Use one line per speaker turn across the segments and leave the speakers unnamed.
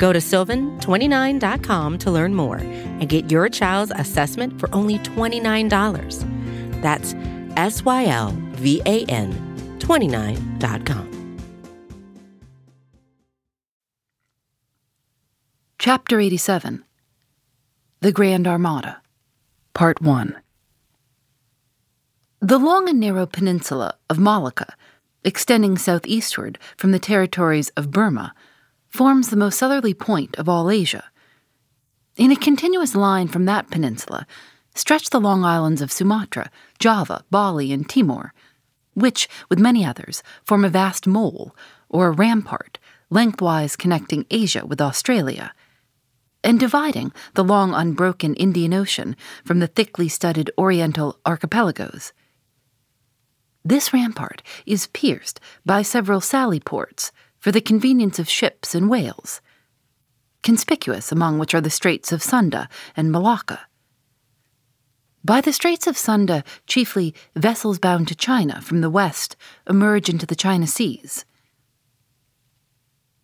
Go to sylvan29.com to learn more and get your child's assessment for only $29. That's S Y L V A N 29.com.
Chapter 87 The Grand Armada, Part 1 The long and narrow peninsula of Malacca, extending southeastward from the territories of Burma, forms the most southerly point of all Asia. In a continuous line from that peninsula stretch the long islands of Sumatra, Java, Bali, and Timor, which, with many others, form a vast mole, or a rampart, lengthwise connecting Asia with Australia and dividing the long unbroken Indian Ocean from the thickly studded Oriental archipelagos. This rampart is pierced by several sally ports for the convenience of ships and whales, conspicuous among which are the Straits of Sunda and Malacca. By the Straits of Sunda, chiefly vessels bound to China from the west emerge into the China Seas.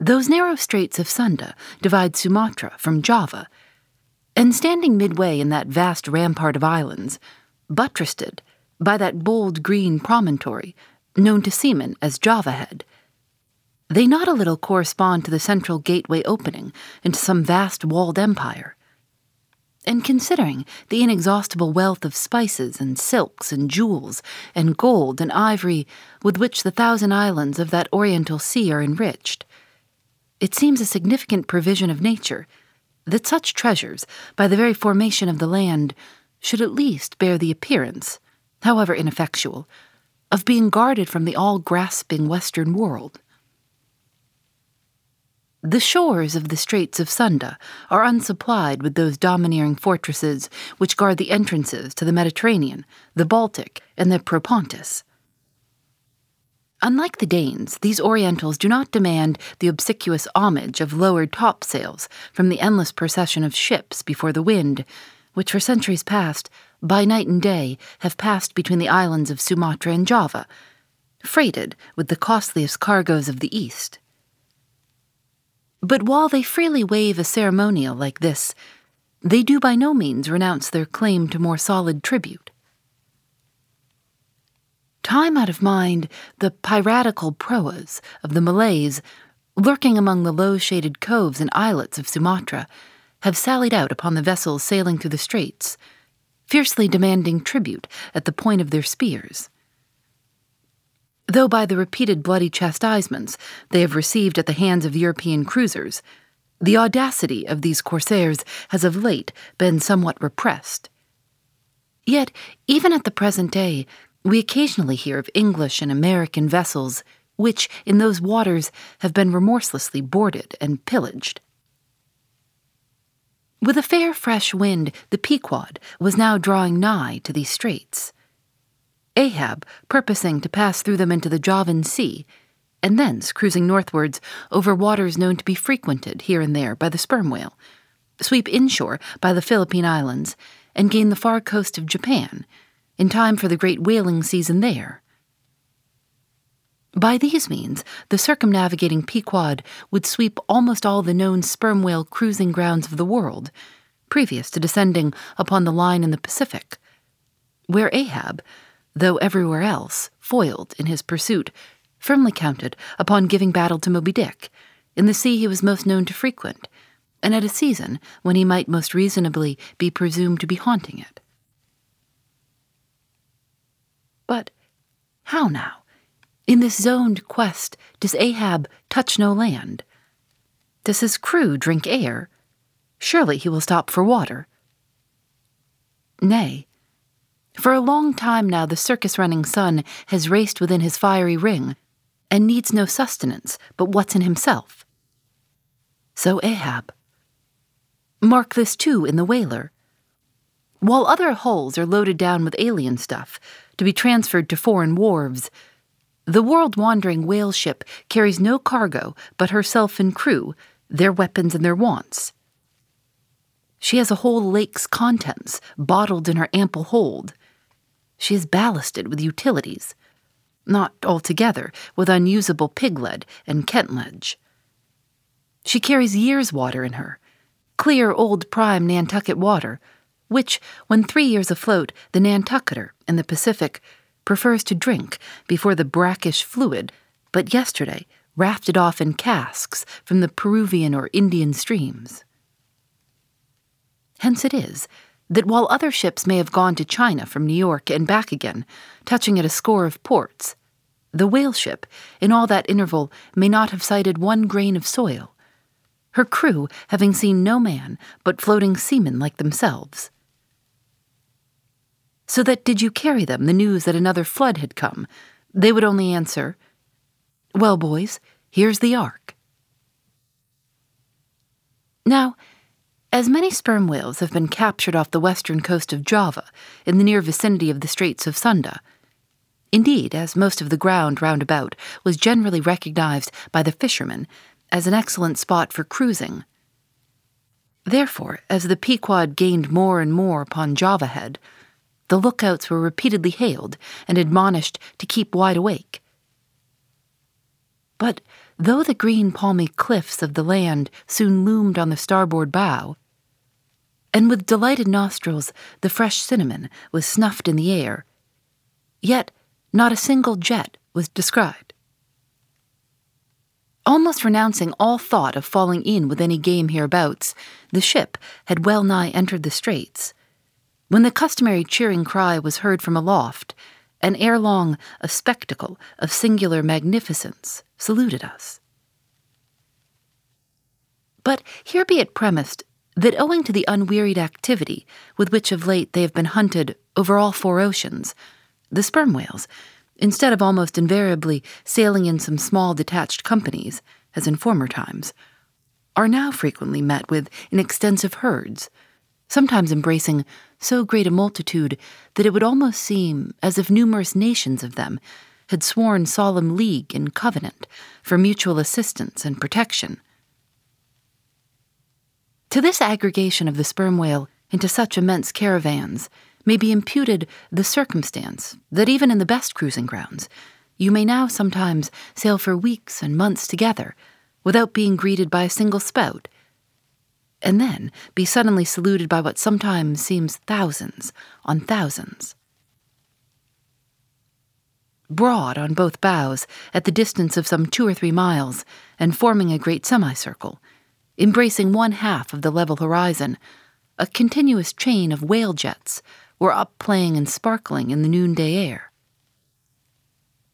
Those narrow straits of Sunda divide Sumatra from Java, and standing midway in that vast rampart of islands, buttressed by that bold green promontory known to seamen as Java Head, they not a little correspond to the central gateway opening into some vast walled empire. And considering the inexhaustible wealth of spices and silks and jewels and gold and ivory with which the thousand islands of that oriental sea are enriched, it seems a significant provision of nature that such treasures, by the very formation of the land, should at least bear the appearance, however ineffectual, of being guarded from the all grasping Western world. The shores of the Straits of Sunda are unsupplied with those domineering fortresses which guard the entrances to the Mediterranean, the Baltic, and the Propontis. Unlike the Danes, these Orientals do not demand the obsequious homage of lowered topsails from the endless procession of ships before the wind, which for centuries past, by night and day, have passed between the islands of Sumatra and Java, freighted with the costliest cargoes of the East. But while they freely waive a ceremonial like this, they do by no means renounce their claim to more solid tribute. Time out of mind, the piratical proas of the Malays, lurking among the low shaded coves and islets of Sumatra, have sallied out upon the vessels sailing through the straits, fiercely demanding tribute at the point of their spears. Though by the repeated bloody chastisements they have received at the hands of European cruisers, the audacity of these corsairs has of late been somewhat repressed. Yet, even at the present day, we occasionally hear of English and American vessels which, in those waters, have been remorselessly boarded and pillaged. With a fair, fresh wind, the Pequod was now drawing nigh to these straits. Ahab, purposing to pass through them into the Javan Sea, and thence cruising northwards over waters known to be frequented here and there by the sperm whale, sweep inshore by the Philippine Islands, and gain the far coast of Japan, in time for the great whaling season there. By these means, the circumnavigating Pequod would sweep almost all the known sperm whale cruising grounds of the world, previous to descending upon the line in the Pacific, where Ahab, though everywhere else foiled in his pursuit, firmly counted upon giving battle to Moby Dick, in the sea he was most known to frequent, and at a season when he might most reasonably be presumed to be haunting it. But how now? In this zoned quest, does Ahab touch no land? Does his crew drink air? Surely he will stop for water. Nay. For a long time now, the circus running sun has raced within his fiery ring, and needs no sustenance but what's in himself. So Ahab. Mark this too in the whaler. while other hulls are loaded down with alien stuff to be transferred to foreign wharves. The world wandering whale ship carries no cargo but herself and crew, their weapons and their wants. She has a whole lake's contents bottled in her ample hold. She is ballasted with utilities, not altogether with unusable pig lead and kentledge. She carries years' water in her, clear old prime Nantucket water, which, when three years afloat, the Nantucketer in the Pacific prefers to drink before the brackish fluid, but yesterday rafted off in casks from the Peruvian or Indian streams. Hence it is that while other ships may have gone to China from New York and back again, touching at a score of ports, the whale ship, in all that interval, may not have sighted one grain of soil, her crew having seen no man but floating seamen like themselves. So that did you carry them the news that another flood had come, they would only answer, Well, boys, here's the ark. Now, as many sperm whales have been captured off the western coast of Java, in the near vicinity of the Straits of Sunda, indeed, as most of the ground round about was generally recognized by the fishermen as an excellent spot for cruising. Therefore, as the Pequod gained more and more upon Java Head, the lookouts were repeatedly hailed and admonished to keep wide awake. But though the green palmy cliffs of the land soon loomed on the starboard bow, and with delighted nostrils the fresh cinnamon was snuffed in the air, yet not a single jet was descried. Almost renouncing all thought of falling in with any game hereabouts, the ship had well nigh entered the straits, when the customary cheering cry was heard from aloft, and ere long a spectacle of singular magnificence saluted us. But here be it premised that owing to the unwearied activity with which of late they have been hunted over all four oceans, the sperm whales, instead of almost invariably sailing in some small detached companies, as in former times, are now frequently met with in extensive herds, sometimes embracing so great a multitude that it would almost seem as if numerous nations of them had sworn solemn league and covenant for mutual assistance and protection. To this aggregation of the sperm whale into such immense caravans may be imputed the circumstance that even in the best cruising grounds, you may now sometimes sail for weeks and months together without being greeted by a single spout, and then be suddenly saluted by what sometimes seems thousands on thousands. Broad on both bows, at the distance of some two or three miles, and forming a great semicircle, embracing one half of the level horizon, a continuous chain of whale jets were up playing and sparkling in the noonday air.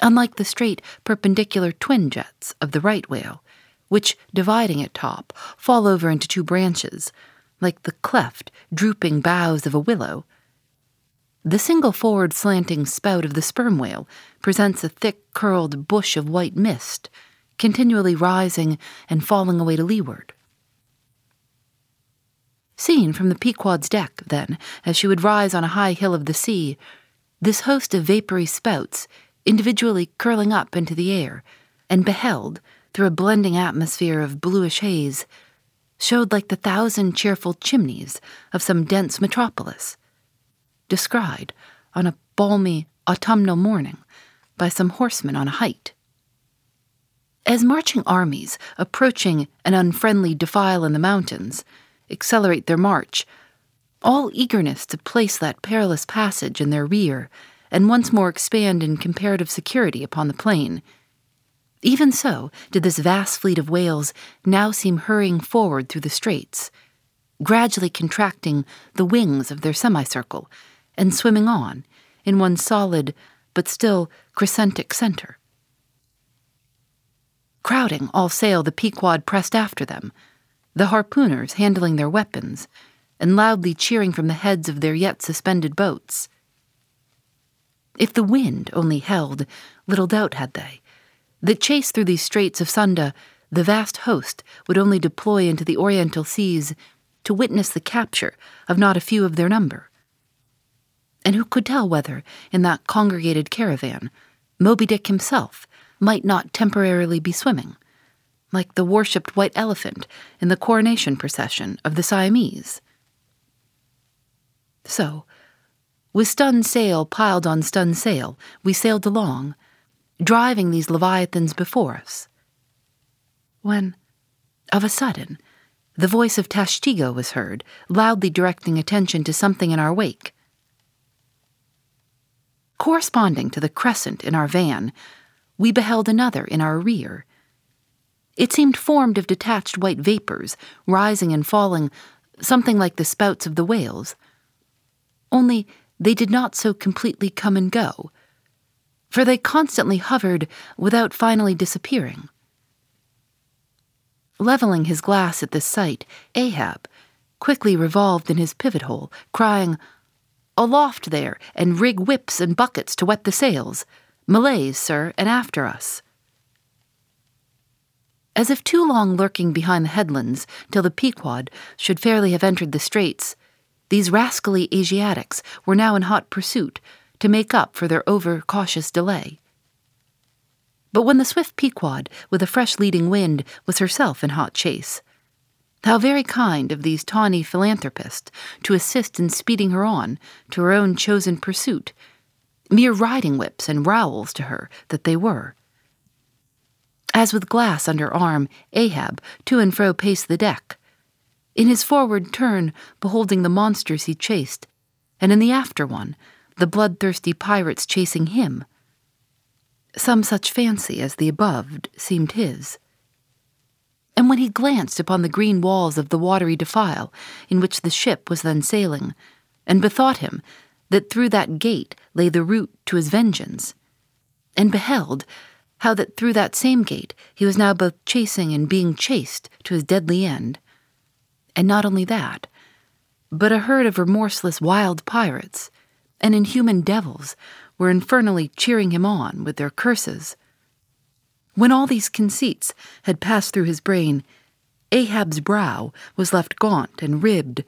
Unlike the straight, perpendicular twin jets of the right whale, which, dividing at top, fall over into two branches, like the cleft, drooping boughs of a willow, the single forward slanting spout of the sperm whale presents a thick curled bush of white mist, continually rising and falling away to leeward. Seen from the Pequod's deck, then, as she would rise on a high hill of the sea, this host of vapory spouts, individually curling up into the air, and beheld, through a blending atmosphere of bluish haze, showed like the thousand cheerful chimneys of some dense metropolis, descried on a balmy autumnal morning by some horsemen on a height. As marching armies approaching an unfriendly defile in the mountains, accelerate their march, all eagerness to place that perilous passage in their rear and once more expand in comparative security upon the plain. Even so did this vast fleet of whales now seem hurrying forward through the straits, gradually contracting the wings of their semicircle and swimming on in one solid but still crescentic center. Crowding all sail, the Pequod pressed after them the harpooners handling their weapons, and loudly cheering from the heads of their yet suspended boats. If the wind only held, little doubt had they, that chase through these straits of Sunda, the vast host would only deploy into the oriental seas to witness the capture of not a few of their number, And who could tell whether, in that congregated caravan, Moby Dick himself might not temporarily be swimming, like the worshipped white elephant in the coronation procession of the Siamese? So, with stun sail piled on stun sail, we sailed along, driving these leviathans before us. When, of a sudden, the voice of Tashtego was heard, loudly directing attention to something in our wake. Corresponding to the crescent in our van, we beheld another in our rear. It seemed formed of detached white vapors, rising and falling, something like the spouts of the whales. Only they did not so completely come and go, for they constantly hovered without finally disappearing. Leveling his glass at this sight, Ahab quickly revolved in his pivot hole, crying, Aloft there, and rig whips and buckets to wet the sails. Malays, sir, and after us. As if too long lurking behind the headlands till the Pequod should fairly have entered the straits, these rascally Asiatics were now in hot pursuit to make up for their over cautious delay. But when the swift Pequod, with a fresh leading wind, was herself in hot chase, how very kind of these tawny philanthropists to assist in speeding her on to her own chosen pursuit, mere riding whips and rowels to her that they were. As with glass under arm, Ahab to and fro paced the deck, in his forward turn beholding the monsters he chased, and in the after one, the bloodthirsty pirates chasing him. Some such fancy as the above seemed his. And when he glanced upon the green walls of the watery defile in which the ship was then sailing, and bethought him that through that gate lay the route to his vengeance, and beheld how that through that same gate he was now both chasing and being chased to his deadly end, and not only that, but a herd of remorseless wild pirates and inhuman devils were infernally cheering him on with their curses. When all these conceits had passed through his brain, Ahab's brow was left gaunt and ribbed,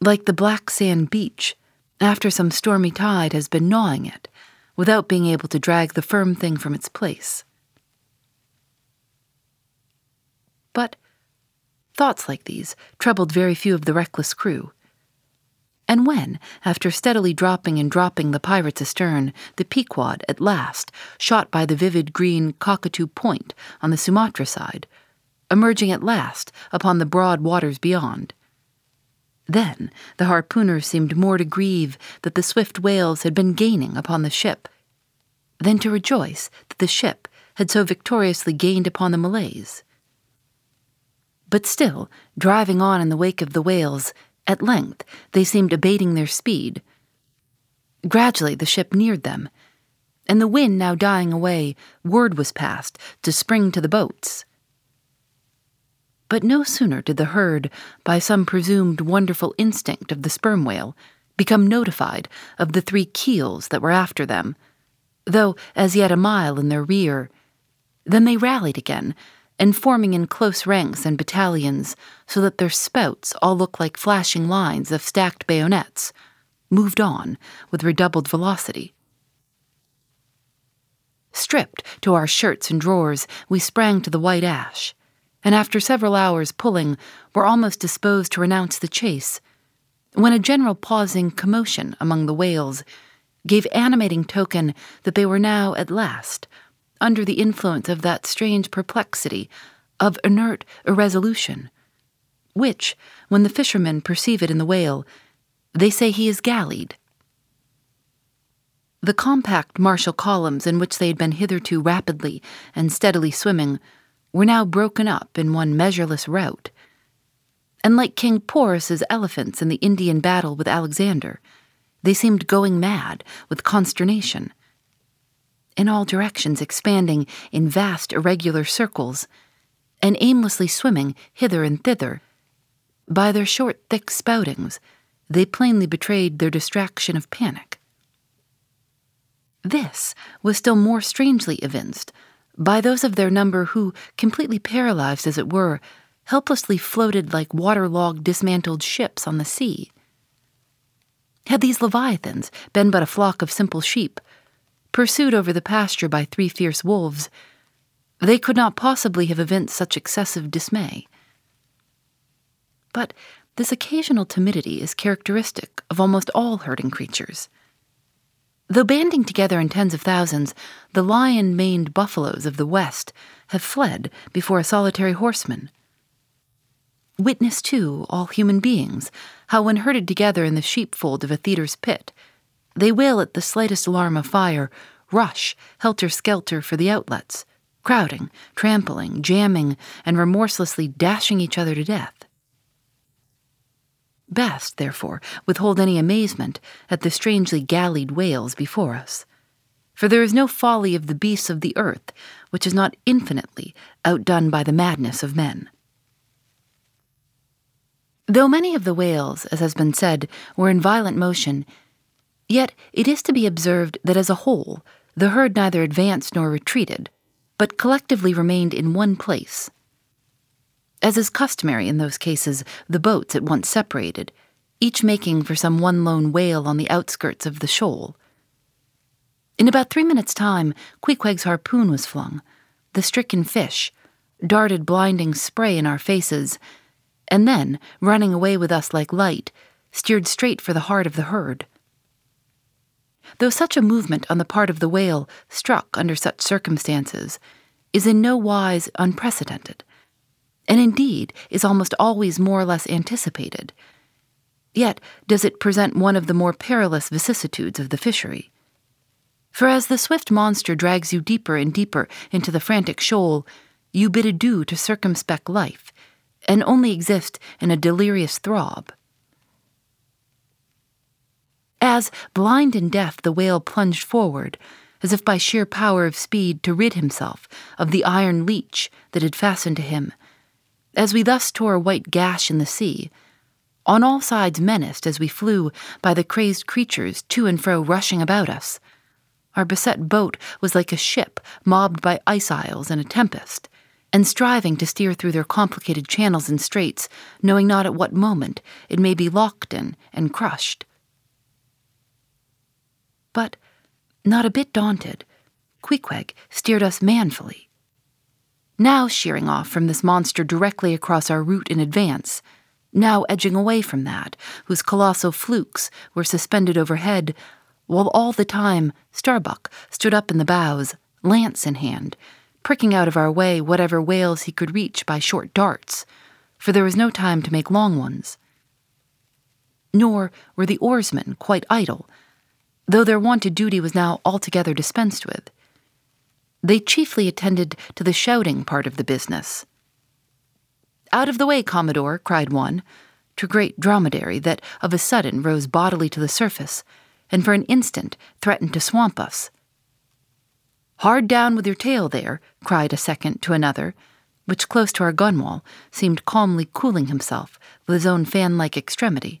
like the black sand beach, after some stormy tide has been gnawing it, without being able to drag the firm thing from its place. But Thoughts like these troubled very few of the reckless crew. And when, after steadily dropping and dropping the pirates astern, the Pequod at last shot by the vivid green Cockatoo Point on the Sumatra side, emerging at last upon the broad waters beyond, then the harpooners seemed more to grieve that the swift whales had been gaining upon the ship, than to rejoice that the ship had so victoriously gained upon the Malays. But still, driving on in the wake of the whales, at length they seemed abating their speed. Gradually the ship neared them, and the wind now dying away, word was passed to spring to the boats. But no sooner did the herd, by some presumed wonderful instinct of the sperm whale, become notified of the three keels that were after them, though as yet a mile in their rear, than they rallied again and forming in close ranks and battalions so that their spouts all looked like flashing lines of stacked bayonets, moved on with redoubled velocity. Stripped to our shirts and drawers, we sprang to the white ash, and after several hours pulling, were almost disposed to renounce the chase, when a general pausing commotion among the whales gave animating token that they were now, at last, under the influence of that strange perplexity, of inert irresolution, which, when the fishermen perceive it in the whale, they say he is gallied. The compact martial columns in which they had been hitherto rapidly and steadily swimming were now broken up in one measureless rout. And like King Porus's elephants in the Indian battle with Alexander, they seemed going mad with consternation in all directions expanding in vast irregular circles, and aimlessly swimming hither and thither. By their short, thick spoutings, they plainly betrayed their distraction of panic. This was still more strangely evinced by those of their number who, completely paralyzed as it were, helplessly floated like waterlogged, dismantled ships on the sea. Had these leviathans been but a flock of simple sheep, pursued over the pasture by three fierce wolves, they could not possibly have evinced such excessive dismay. But this occasional timidity is characteristic of almost all herding creatures. Though banding together in tens of thousands, the lion maned buffaloes of the West have fled before a solitary horseman. Witness, too, all human beings, how when herded together in the sheepfold of a theatre's pit, they will, at the slightest alarm of fire, rush helter skelter for the outlets, crowding, trampling, jamming, and remorselessly dashing each other to death. Best, therefore, withhold any amazement at the strangely gallied whales before us. For there is no folly of the beasts of the earth which is not infinitely outdone by the madness of men. Though many of the whales, as has been said, were in violent motion, yet it is to be observed that as a whole the herd neither advanced nor retreated, but collectively remained in one place. As is customary in those cases, the boats at once separated, each making for some one lone whale on the outskirts of the shoal. In about three minutes' time, Queequeg's harpoon was flung. The stricken fish darted blinding spray in our faces, and then, running away with us like light, steered straight for the heart of the herd. Though such a movement on the part of the whale, struck under such circumstances, is in no wise unprecedented, and indeed is almost always more or less anticipated, yet does it present one of the more perilous vicissitudes of the fishery. For as the swift monster drags you deeper and deeper into the frantic shoal, you bid adieu to circumspect life, and only exist in a delirious throb. As, blind and deaf, the whale plunged forward, as if by sheer power of speed to rid himself of the iron leech that had fastened to him, as we thus tore a white gash in the sea, on all sides menaced as we flew by the crazed creatures to and fro rushing about us. Our beset boat was like a ship mobbed by ice isles in a tempest, and striving to steer through their complicated channels and straits, knowing not at what moment it may be locked in and crushed. But, not a bit daunted, Queequeg steered us manfully. Now sheering off from this monster directly across our route in advance, now edging away from that, whose colossal flukes were suspended overhead, while all the time Starbuck stood up in the bows, lance in hand, pricking out of our way whatever whales he could reach by short darts, for there was no time to make long ones. Nor were the oarsmen quite idle, though their wonted duty was now altogether dispensed with. They chiefly attended to the shouting part of the business. Out of the way, Commodore, cried one, to great dromedary that of a sudden rose bodily to the surface, and for an instant threatened to swamp us. Hard down with your tail there, cried a second to another, which close to our gunwale seemed calmly cooling himself with his own fan like extremity.